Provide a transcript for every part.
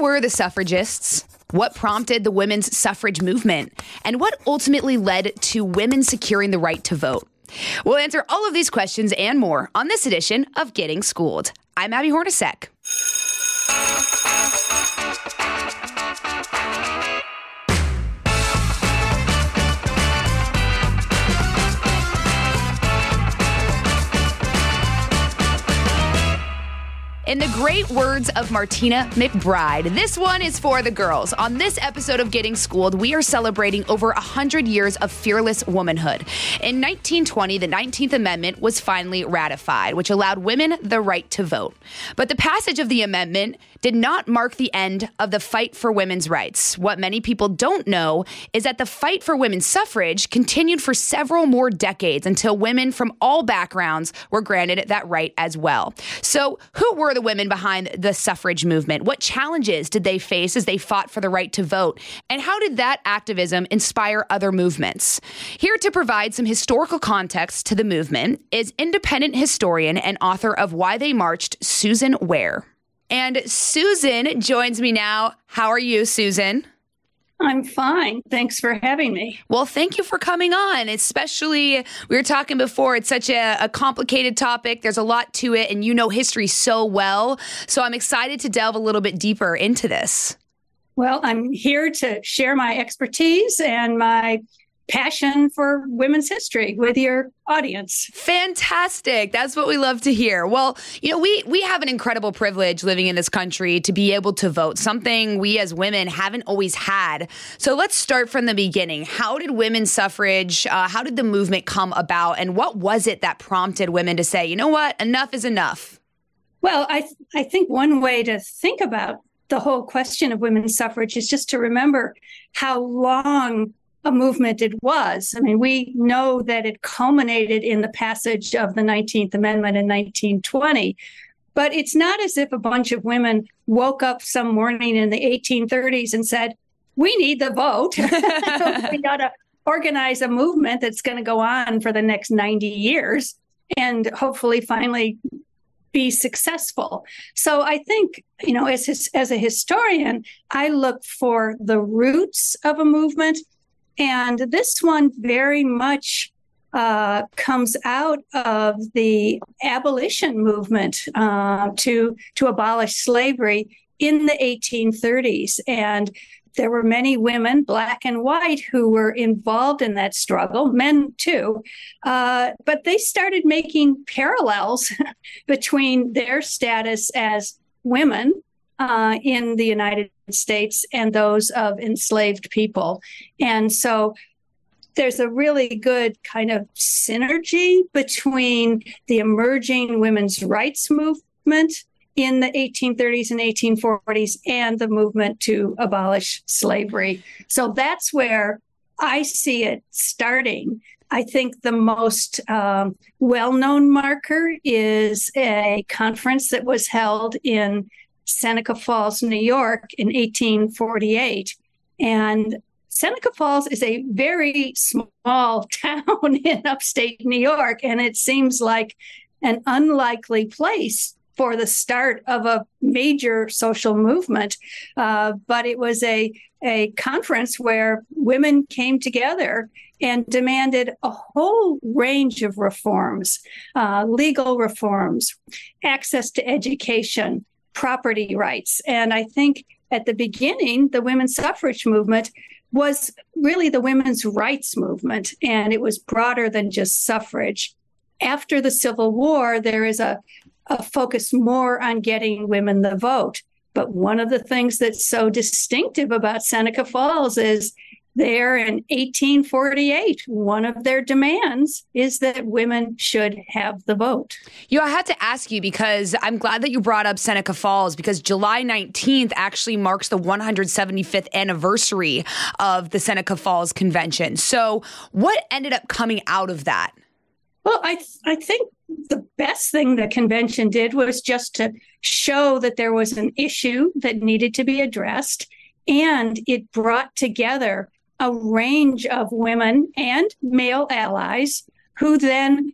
Who were the suffragists? What prompted the women's suffrage movement? And what ultimately led to women securing the right to vote? We'll answer all of these questions and more on this edition of Getting Schooled. I'm Abby Hornacek. In the great words of Martina McBride, this one is for the girls. On this episode of Getting Schooled, we are celebrating over 100 years of fearless womanhood. In 1920, the 19th Amendment was finally ratified, which allowed women the right to vote. But the passage of the amendment did not mark the end of the fight for women's rights. What many people don't know is that the fight for women's suffrage continued for several more decades until women from all backgrounds were granted that right as well. So, who were the women behind the suffrage movement? What challenges did they face as they fought for the right to vote? And how did that activism inspire other movements? Here to provide some historical context to the movement is independent historian and author of Why They Marched, Susan Ware. And Susan joins me now. How are you, Susan? I'm fine. Thanks for having me. Well, thank you for coming on. Especially, we were talking before, it's such a, a, complicated topic. There's a lot to it, and you know history so well. So I'm excited to delve a little bit deeper into this. Well, I'm here to share my expertise and my passion for women's history with your audience. Fantastic. That's what we love to hear. Well, you know, we we have an incredible privilege living in this country to be able to vote, something we as women haven't always had. So let's start from the beginning. How did women's suffrage, uh, how did the movement come about and what was it that prompted women to say, "You know what? Enough is enough." Well, I th- I think one way to think about the whole question of women's suffrage is just to remember how long a movement it was. I mean, we know that it culminated in the passage of the 19th Amendment in 1920. But it's not as if a bunch of women woke up some morning in the 1830s and said, we need the vote. we got to organize a movement that's going to go on for the next 90 years and hopefully finally be successful. So I think, you know, as his, as a historian, I look for the roots of a movement and this one very much uh, comes out of the abolition movement uh, to to abolish slavery in the 1830s, and there were many women, black and white, who were involved in that struggle, men too. Uh, but they started making parallels between their status as women uh, in the United States and those of enslaved people. And so there's a really good kind of synergy between the emerging women's rights movement in the 1830s and 1840s and the movement to abolish slavery. So that's where I see it starting. I think the most um, well known marker is a conference that was held in Seneca Falls, New York in 1848. And Seneca Falls is a very small town in upstate New York, and it seems like an unlikely place for the start of a major social movement. Uh, but it was a, a conference where women came together and demanded a whole range of reforms uh, legal reforms, access to education, property rights. And I think at the beginning, the women's suffrage movement was really the women's rights movement, and it was broader than just suffrage. After the Civil War, there is a, a focus more on getting women the vote. But one of the things that's so distinctive about Seneca Falls is there in 1848, one of their demands is that women should have the vote. You, know, I had to ask you because I'm glad that you brought up Seneca Falls because July 19th actually marks the 175th anniversary of the Seneca Falls Convention. So, what ended up coming out of that? Well, I th- I think the best thing the convention did was just to show that there was an issue that needed to be addressed and it brought together a range of women and male allies who then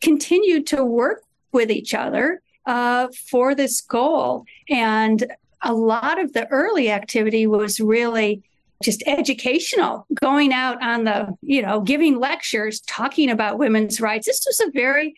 continued to work with each other uh, for this goal. And a lot of the early activity was really just educational, going out on the, you know, giving lectures, talking about women's rights. This was a very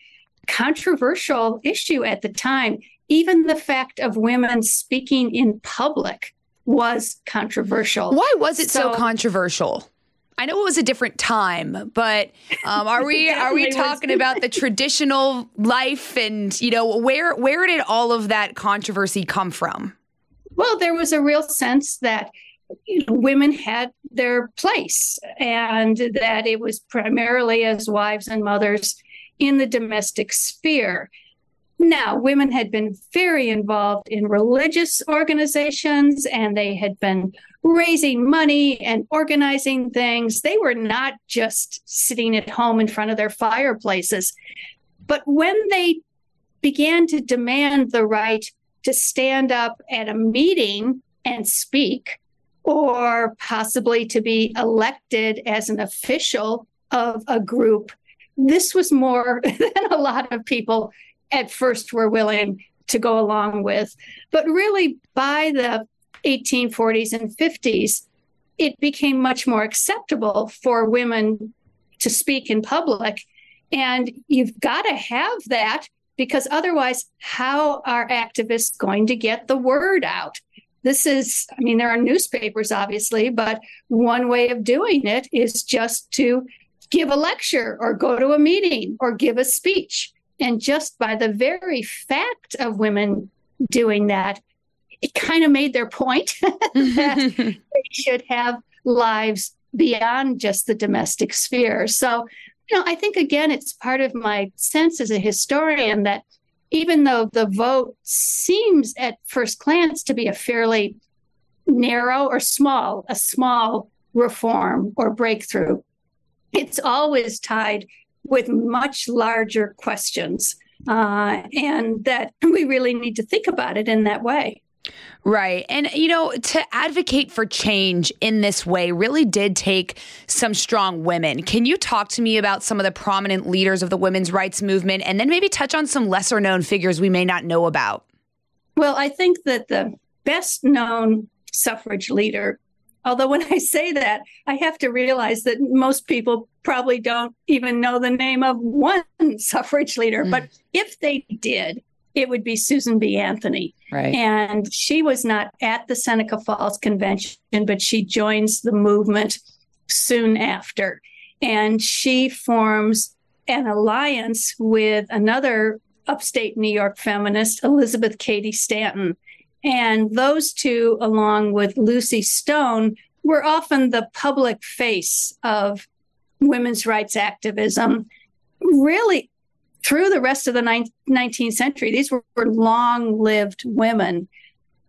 controversial issue at the time. Even the fact of women speaking in public was controversial. Why was it so, so controversial? I know it was a different time, but um, are we are we talking about the traditional life and you know where where did all of that controversy come from? Well, there was a real sense that you know, women had their place and that it was primarily as wives and mothers in the domestic sphere. Now, women had been very involved in religious organizations and they had been raising money and organizing things. They were not just sitting at home in front of their fireplaces. But when they began to demand the right to stand up at a meeting and speak, or possibly to be elected as an official of a group, this was more than a lot of people at first were willing to go along with. But really, by the 1840s and 50s, it became much more acceptable for women to speak in public. And you've got to have that because otherwise, how are activists going to get the word out? This is, I mean, there are newspapers, obviously, but one way of doing it is just to give a lecture or go to a meeting or give a speech. And just by the very fact of women doing that, it kind of made their point that they should have lives beyond just the domestic sphere. So, you know, I think again, it's part of my sense as a historian that even though the vote seems at first glance to be a fairly narrow or small, a small reform or breakthrough, it's always tied with much larger questions. Uh, and that we really need to think about it in that way. Right. And, you know, to advocate for change in this way really did take some strong women. Can you talk to me about some of the prominent leaders of the women's rights movement and then maybe touch on some lesser known figures we may not know about? Well, I think that the best known suffrage leader Although, when I say that, I have to realize that most people probably don't even know the name of one suffrage leader. Mm. But if they did, it would be Susan B. Anthony. Right. And she was not at the Seneca Falls Convention, but she joins the movement soon after. And she forms an alliance with another upstate New York feminist, Elizabeth Cady Stanton. And those two, along with Lucy Stone, were often the public face of women's rights activism. Really, through the rest of the 19th century, these were, long lived women.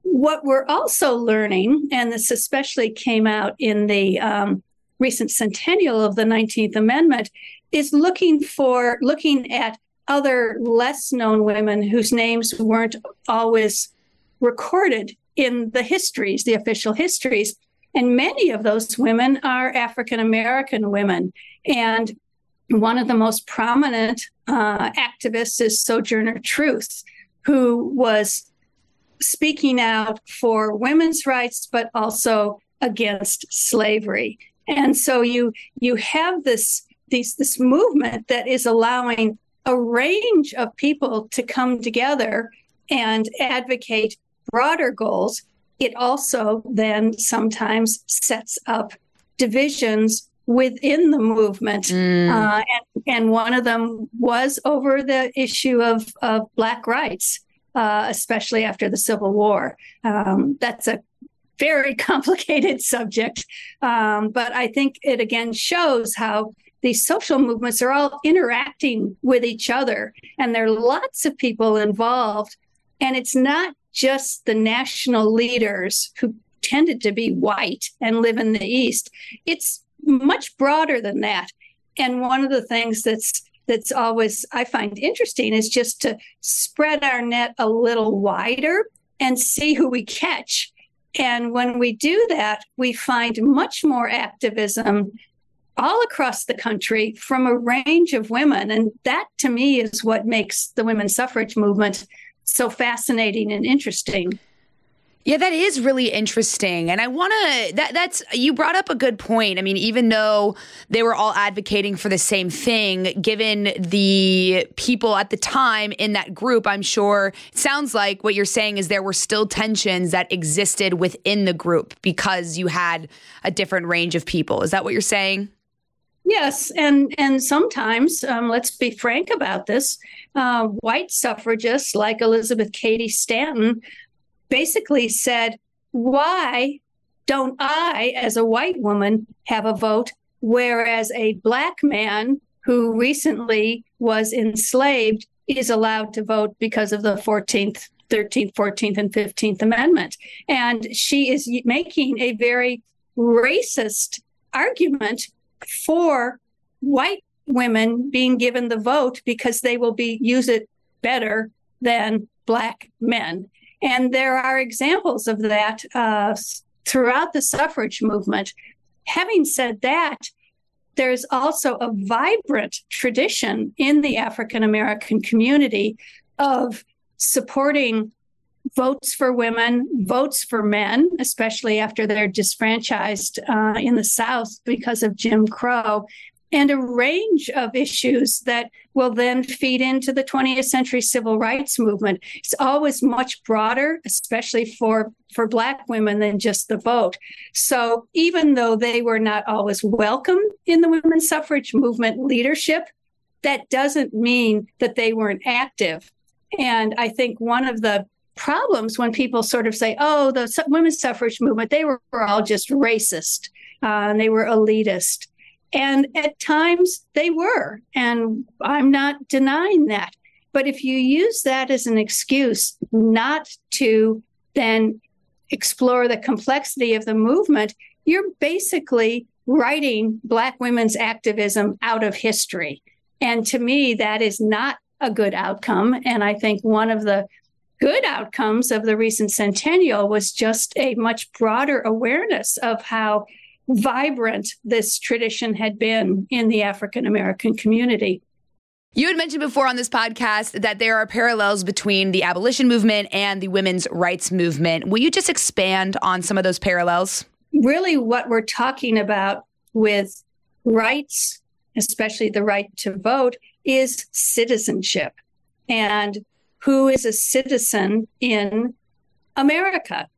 What we're also learning, and this especially came out in the um, recent centennial of the 19th Amendment, is looking for looking at other less known women whose names weren't always recorded in the histories, the official histories. And many of those women are African American women. And one of the most prominent uh, activists is Sojourner Truth, who was speaking out for women's rights, but also against slavery. And so you you have this these this movement that is allowing a range of people to come together and advocate broader goals, it also then sometimes sets up divisions within the movement. Mm. Uh, and, and, one of them was over the issue of, of Black rights, uh, especially after the Civil War. Um, that's a very complicated subject. Um, but I think it again shows how these social movements are all interacting with each other, and there are lots of people involved. And it's not just the national leaders who tended to be white and live in the East. It's much broader than that. And one of the things that's that's always I find interesting is just to spread our net a little wider and see who we catch. And when we do that, we find much more activism all across the country from a range of women. And that to me is what makes the women's suffrage movement so fascinating and interesting. Yeah, that is really interesting. And I want to that that's you brought up a good point. I mean, even though they were all advocating for the same thing, given the people at the time in that group, I'm sure it sounds like what you're saying is there were still tensions that existed within the group because you had a different range of people. Is that what you're saying? Yes, and and sometimes, um, let's be frank about this. Uh, white suffragists like Elizabeth Cady Stanton basically said, Why don't I, as a white woman, have a vote, whereas a black man who recently was enslaved is allowed to vote because of the 14th, 13th, 14th, and 15th Amendment? And she is making a very racist argument for white women being given the vote because they will be use it better than black men. And there are examples of that uh, throughout the suffrage movement. Having said that, there's also a vibrant tradition in the African American community of supporting votes for women, votes for men, especially after they're disfranchised uh, in the South because of Jim Crow, and a range of issues that will then feed into the 20th century civil rights movement. It's always much broader, especially for, for Black women, than just the vote. So even though they were not always welcome in the women's suffrage movement leadership, that doesn't mean that they weren't active. And I think one of the problems when people sort of say, oh, the women's suffrage movement, they were, all just racist uh, and they were elitist. And at times they were. And I'm not denying that. But if you use that as an excuse not to then explore the complexity of the movement, you're basically writing Black women's activism out of history. And to me, that is not a good outcome. And I think one of the good outcomes of the recent centennial was just a much broader awareness of how vibrant this tradition had been in the African American community. You had mentioned before on this podcast that there are parallels between the abolition movement and the women's rights movement. Will you just expand on some of those parallels? Really, what we're talking about with rights, especially the right to vote, is citizenship. And who is a citizen in America?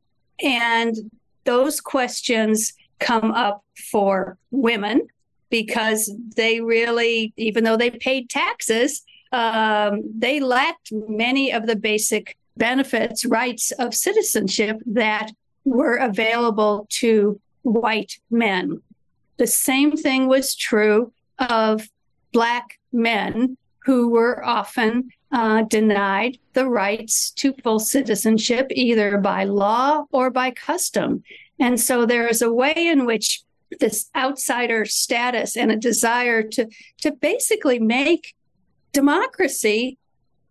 And those questions come up for women because they really, even though they paid taxes, um, they lacked many of the basic benefits, rights of citizenship that were available to white men. The same thing was true of Black men who were often uh, denied the rights to full citizenship, either by law or by custom. And so there is a way in which this outsider status and a desire to, to basically make democracy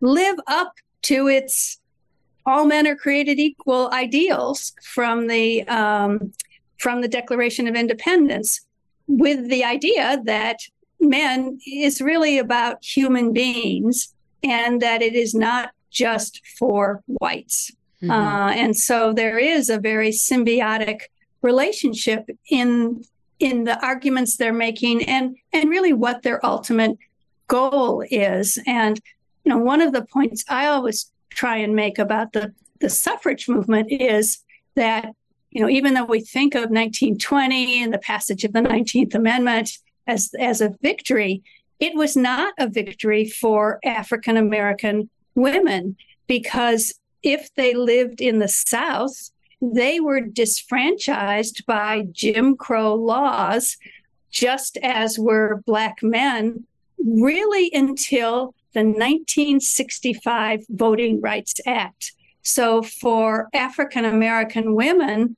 live up to its all men are created equal ideals from the um, from the Declaration of Independence, with the idea that men is really about human beings and that it is not just for whites. Mm-hmm. Uh, and so there is a very symbiotic relationship in in the arguments they're making and and really what their ultimate goal is. And you know, one of the points I always try and make about the the suffrage movement is that you know even though we think of 1920 and the passage of the 19th Amendment as as a victory, it was not a victory for African American women because if they lived in the South, they were disfranchised by Jim Crow laws, just as were Black men, really until the 1965 Voting Rights Act. So for African American women,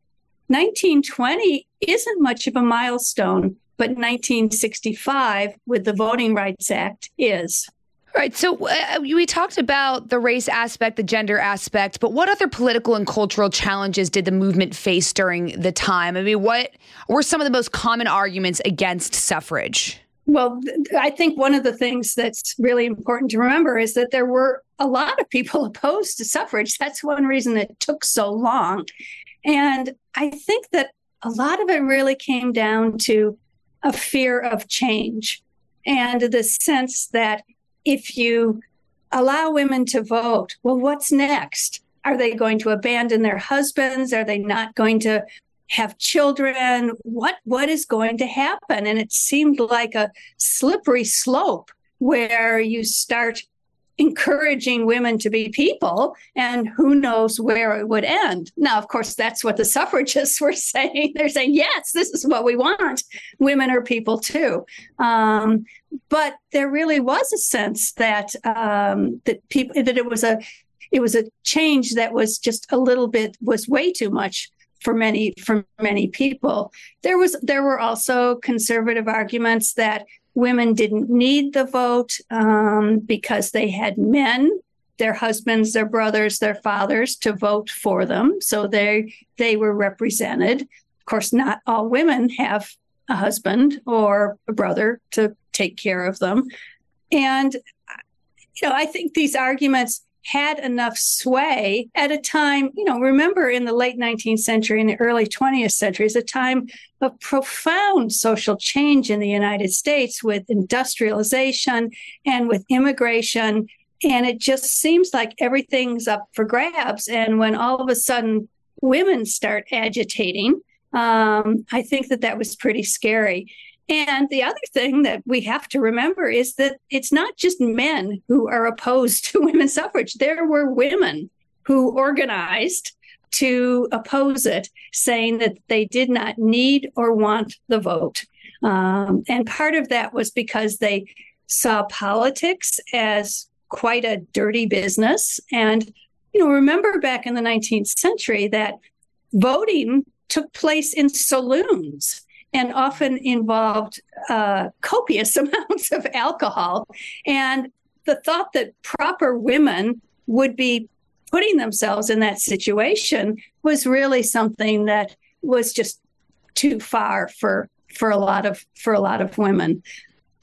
1920 isn't much of a milestone, but 1965 with the Voting Rights Act is. All right. So uh, we talked about the race aspect, the gender aspect, but what other political and cultural challenges did the movement face during the time? I mean, what were some of the most common arguments against suffrage? Well, I think one of the things that's really important to remember is that there were a lot of people opposed to suffrage. That's one reason it took so long. And I think that a lot of it really came down to a fear of change and the sense that if you allow women to vote, well, what's next? Are they going to abandon their husbands? Are they not going to have children? What what is going to happen? And it seemed like a slippery slope where you start encouraging women to be people and who knows where it would end. Now of course that's what the suffragists were saying. They're saying yes this is what we want. Women are people too. Um, but there really was a sense that um, that people that it was a it was a change that was just a little bit was way too much for many for many people. There was there were also conservative arguments that women didn't need the vote um, because they had men their husbands their brothers their fathers to vote for them. So they they were represented. Of course not all women have a husband or a brother to take care of them. And you know i think these arguments had enough sway at a time, you know, remember in the late 19th century and the early 20th century is a time of profound social change in the United States with industrialization and with immigration. And it just seems like everything's up for grabs. And when all of a sudden women start agitating, um, I think that that was pretty scary. And the other thing that we have to remember is that it's not just men who are opposed to women's suffrage. There were women who organized to oppose it, saying that they did not need or want the vote. Um, and part of that was because they saw politics as quite a dirty business. And, you know, remember back in the 19th century that voting took place in saloons and often involved uh, copious amounts of alcohol. And the thought that proper women would be putting themselves in that situation was really something that was just too far for for a lot of for a lot of women.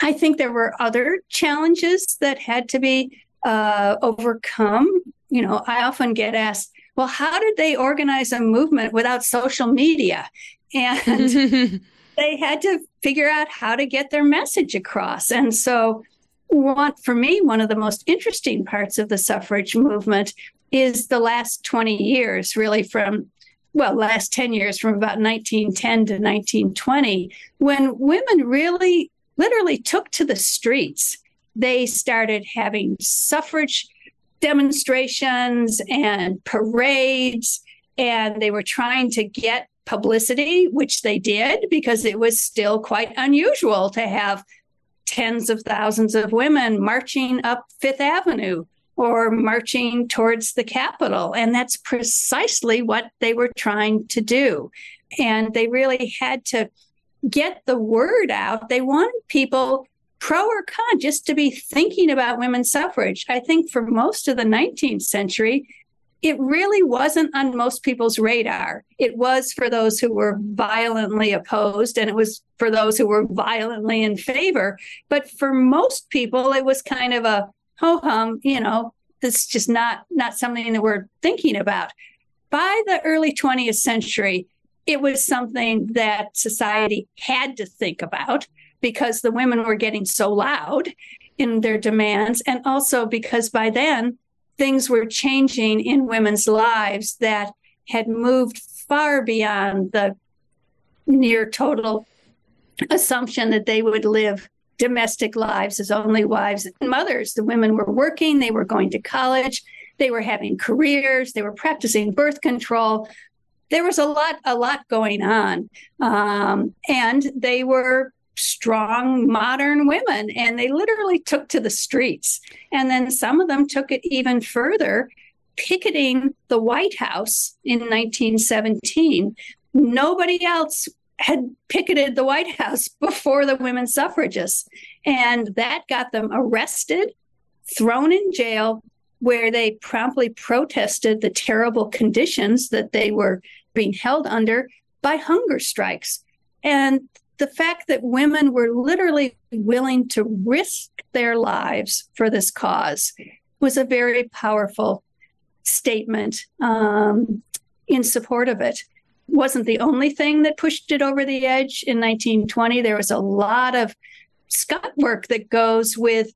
I think there were other challenges that had to be uh, overcome. You know, I often get asked, "Well, how did they organize a movement without social media?" And they had to figure out how to get their message across. And so, one for me, one of the most interesting parts of the suffrage movement is the last 20 years, really from well, last 10 years from about 1910 to 1920, when women really literally took to the streets. They started having suffrage demonstrations and parades, and they were trying to get publicity, which they did because it was still quite unusual to have tens of thousands of women marching up Fifth Avenue or marching towards the Capitol. And that's precisely what they were trying to do. And they really had to get the word out. They wanted people, pro or con, just to be thinking about women's suffrage. I think for most of the 19th century, it really wasn't on most people's radar. It was for those who were violently opposed and it was for those who were violently in favor. But for most people, it was kind of a ho hum, you know, is just not not something that we're thinking about. By the early 20th century, it was something that society had to think about because the women were getting so loud in their demands and also because by then things were changing in women's lives that had moved far beyond the near total assumption that they would live domestic lives as only wives and mothers. The women were working, they were going to college, they were having careers, they were practicing birth control. There was a lot, a lot going on, um, and they were strong modern women and they literally took to the streets. And then some of them took it even further picketing the white house in 1917 nobody else had picketed the white house before the women suffragists. And that got them arrested thrown in jail where they promptly protested the terrible conditions that they were being held under by hunger strikes. And the fact that women were literally willing to risk their lives for this cause was a very powerful statement um, in support of it. Wasn't the only thing that pushed it over the edge in 1920. There was a lot of scut work that goes with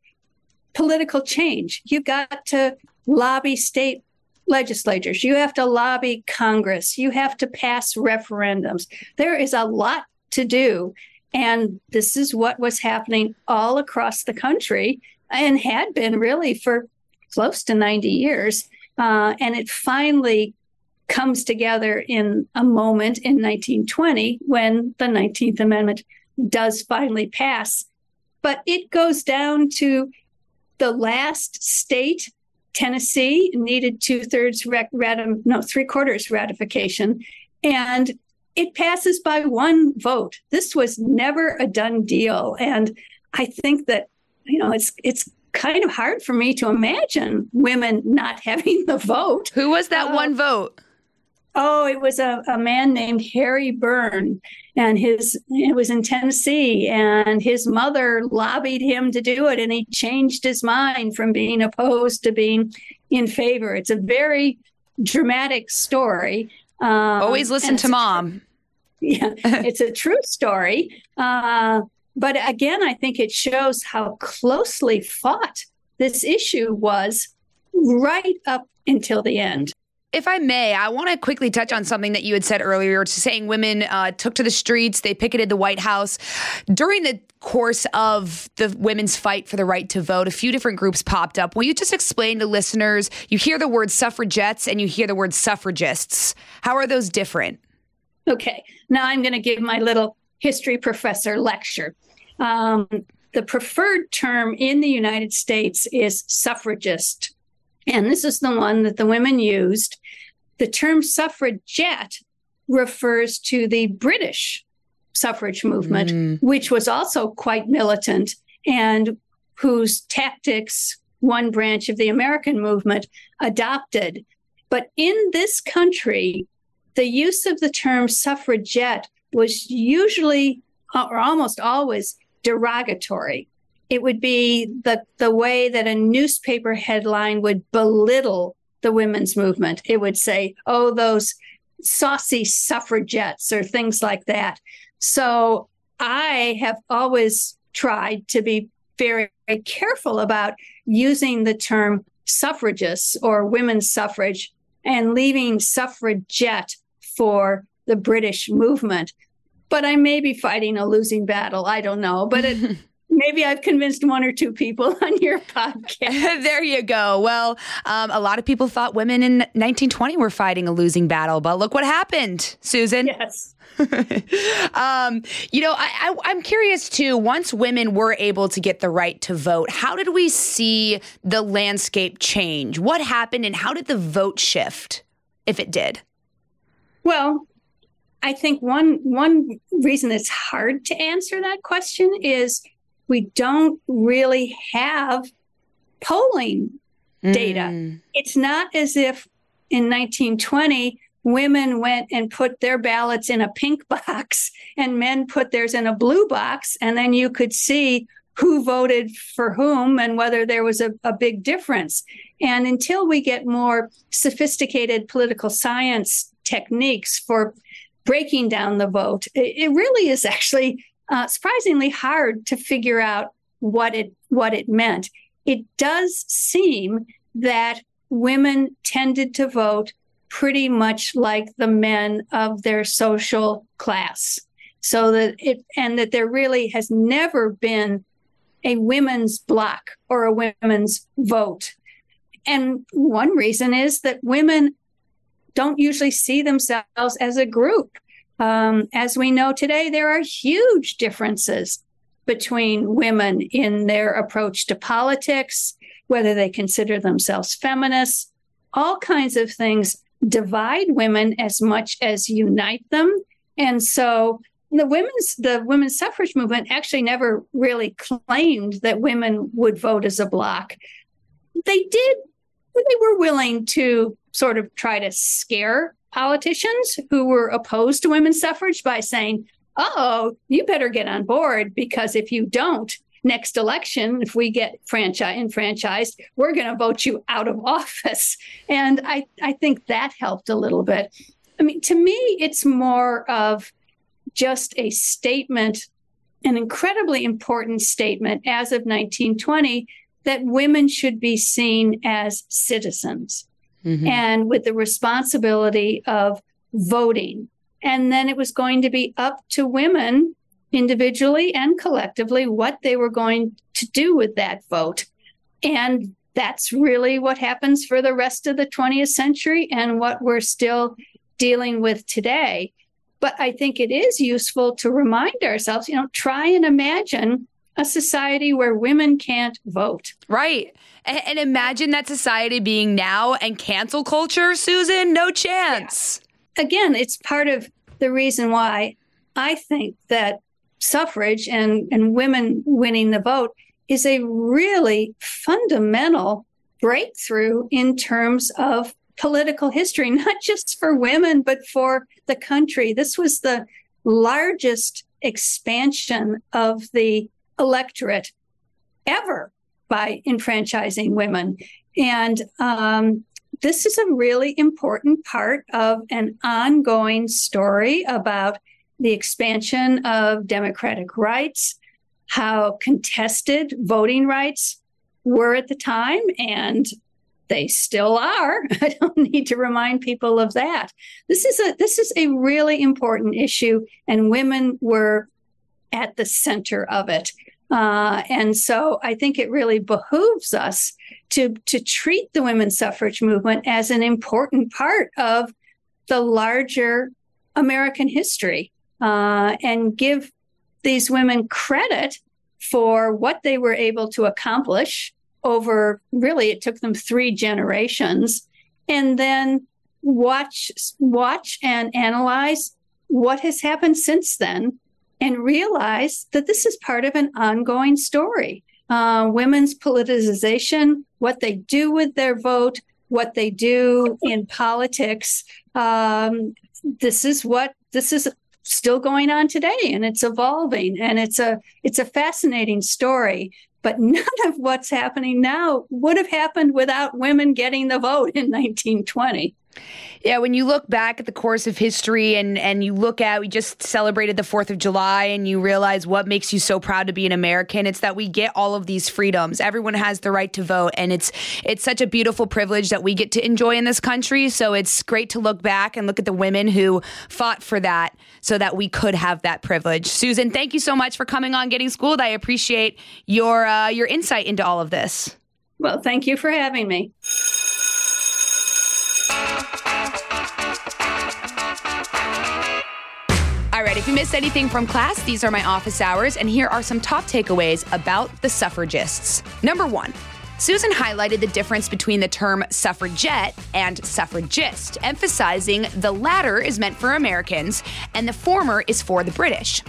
political change. You got to lobby state legislatures, you have to lobby Congress, you have to pass referendums. There is a lot to do. And this is what was happening all across the country and had been really for close to 90 years. Uh, and it finally comes together in a moment in 1920 when the 19th Amendment does finally pass. But it goes down to the last state, Tennessee, needed two thirds, rec- no, three quarters ratification. And it passes by one vote. This was never a done deal. And I think that, you know, it's, it's kind of hard for me to imagine women not having the vote. Who was that uh, one vote? Oh, it was a, a man named Harry Burn, and his it was in Tennessee, and his mother lobbied him to do it, and he changed his mind from being opposed to being in favor. It's a very dramatic story. Um, Always listen to mom. yeah, it's a true story. Uh, but again, I think it shows how closely fought this issue was right up until the end. If I may, I want to quickly touch on something that you had said earlier, saying women uh, took to the streets, they picketed the White House. During the course of the women's fight for the right to vote, a few different groups popped up. Will you just explain to listeners? You hear the word suffragettes and you hear the word suffragists. How are those different? Okay, now I'm going to give my little history professor lecture. Um, the preferred term in the United States is suffragist. And this is the one that the women used. The term suffragette refers to the British suffrage movement, mm. which was also quite militant and whose tactics one branch of the American movement adopted. But in this country, the use of the term suffragette was usually or almost always derogatory. It would be the, the way that a newspaper headline would belittle the women's movement. It would say, oh, those saucy suffragettes or things like that. So I have always tried to be very, very careful about using the term suffragists or women's suffrage and leaving suffragette for the British movement but I may be fighting a losing battle. I don't know, but it, maybe I've convinced one or two people on your podcast. there you go. Well, um, a lot of people thought women in 1920 were fighting a losing battle, but look what happened, Susan. Yes. um, you know, I, I, am curious too. Once women were able to get the right to vote, how did we see the landscape change? What happened, and how did the vote shift, if it did? Well, I think one one reason it's hard to answer that question is we don't really have polling data. Mm. It's not as if in 1920 women went and put their ballots in a pink box and men put theirs in a blue box and then you could see who voted for whom and whether there was a, a big difference. And until we get more sophisticated political science techniques for breaking down the vote, it, really is actually uh, surprisingly hard to figure out what it what it meant. It does seem that women tended to vote pretty much like the men of their social class. So that it and that there really has never been a women's bloc or a women's vote. And one reason is that women don't usually see themselves as a group. Um, as we know today, there are huge differences between women in their approach to politics, whether they consider themselves feminists, all kinds of things divide women as much as unite them. And so the women's the women's suffrage movement actually never really claimed that women would vote as a bloc. They did they were willing to sort of try to scare politicians who were opposed to women's suffrage by saying, oh, you better get on board because if you don't, next election, if we get franchise enfranchised, we're going to vote you out of office. And I, I think that helped a little bit. I mean, to me, it's more of just a statement, an incredibly important statement as of 1920 that women should be seen as citizens mm-hmm. and with the responsibility of voting. And then it was going to be up to women individually and collectively what they were going to do with that vote. And that's really what happens for the rest of the 20th century and what we're still dealing with today. But I think it is useful to remind ourselves, you know, try and imagine a society where women can't vote. Right. And, imagine that society being now and cancel culture, Susan, no chance. Yeah. Again, it's part of the reason why I think that suffrage and, and women winning the vote is a really fundamental breakthrough in terms of political history, not just for women, but for the country. This was the largest expansion of the electorate ever by enfranchising women. And um, this is a really important part of an ongoing story about the expansion of democratic rights, how contested voting rights were at the time, and they still are. I don't need to remind people of that. This is a this is a really important issue, and women were at the center of it. Uh, and so I think it really behooves us to to treat the women's suffrage movement as an important part of the larger American history uh, and give these women credit for what they were able to accomplish over really it took them three generations and then watch watch and analyze what has happened since then and realize that this is part of an ongoing story. Uh, women's politicization what they do with their vote what they do in politics um, this is what this is still going on today and it's evolving and it's a it's a fascinating story but none of what's happening now would have happened without women getting the vote in 1920 yeah, when you look back at the course of history and and you look at we just celebrated the 4th of July and you realize what makes you so proud to be an American, it's that we get all of these freedoms. Everyone has the right to vote and it's it's such a beautiful privilege that we get to enjoy in this country, so it's great to look back and look at the women who fought for that so that we could have that privilege. Susan, thank you so much for coming on Getting Schooled. I appreciate your uh, your insight into all of this. Well, thank you for having me. If you missed anything from class, these are my office hours, and here are some top takeaways about the suffragists. Number one, Susan highlighted the difference between the term suffragette and suffragist, emphasizing the latter is meant for Americans and the former is for the British.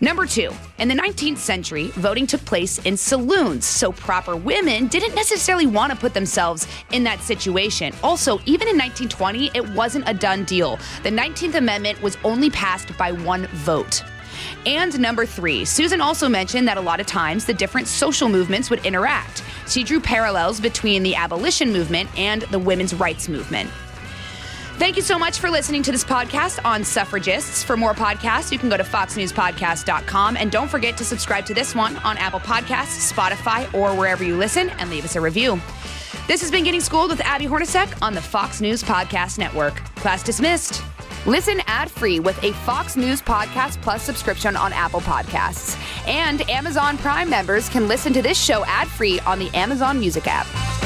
Number two, in the 19th century, voting took place in saloons, so proper women didn't necessarily want to put themselves in that situation. Also, even in 1920, it wasn't a done deal. The 19th Amendment was only passed by one vote. And number three, Susan also mentioned that a lot of times the different social movements would interact. She drew parallels between the abolition movement and the women's rights movement. Thank you so much for listening to this podcast on suffragists. For more podcasts, you can go to foxnewspodcast.com. And don't forget to subscribe to this one on Apple Podcasts, Spotify, or wherever you listen and leave us a review. This has been Getting Schooled with Abby Hornacek on the Fox News Podcast Network. Class dismissed. Listen ad free with a Fox News Podcast Plus subscription on Apple Podcasts. And Amazon Prime members can listen to this show ad free on the Amazon Music app.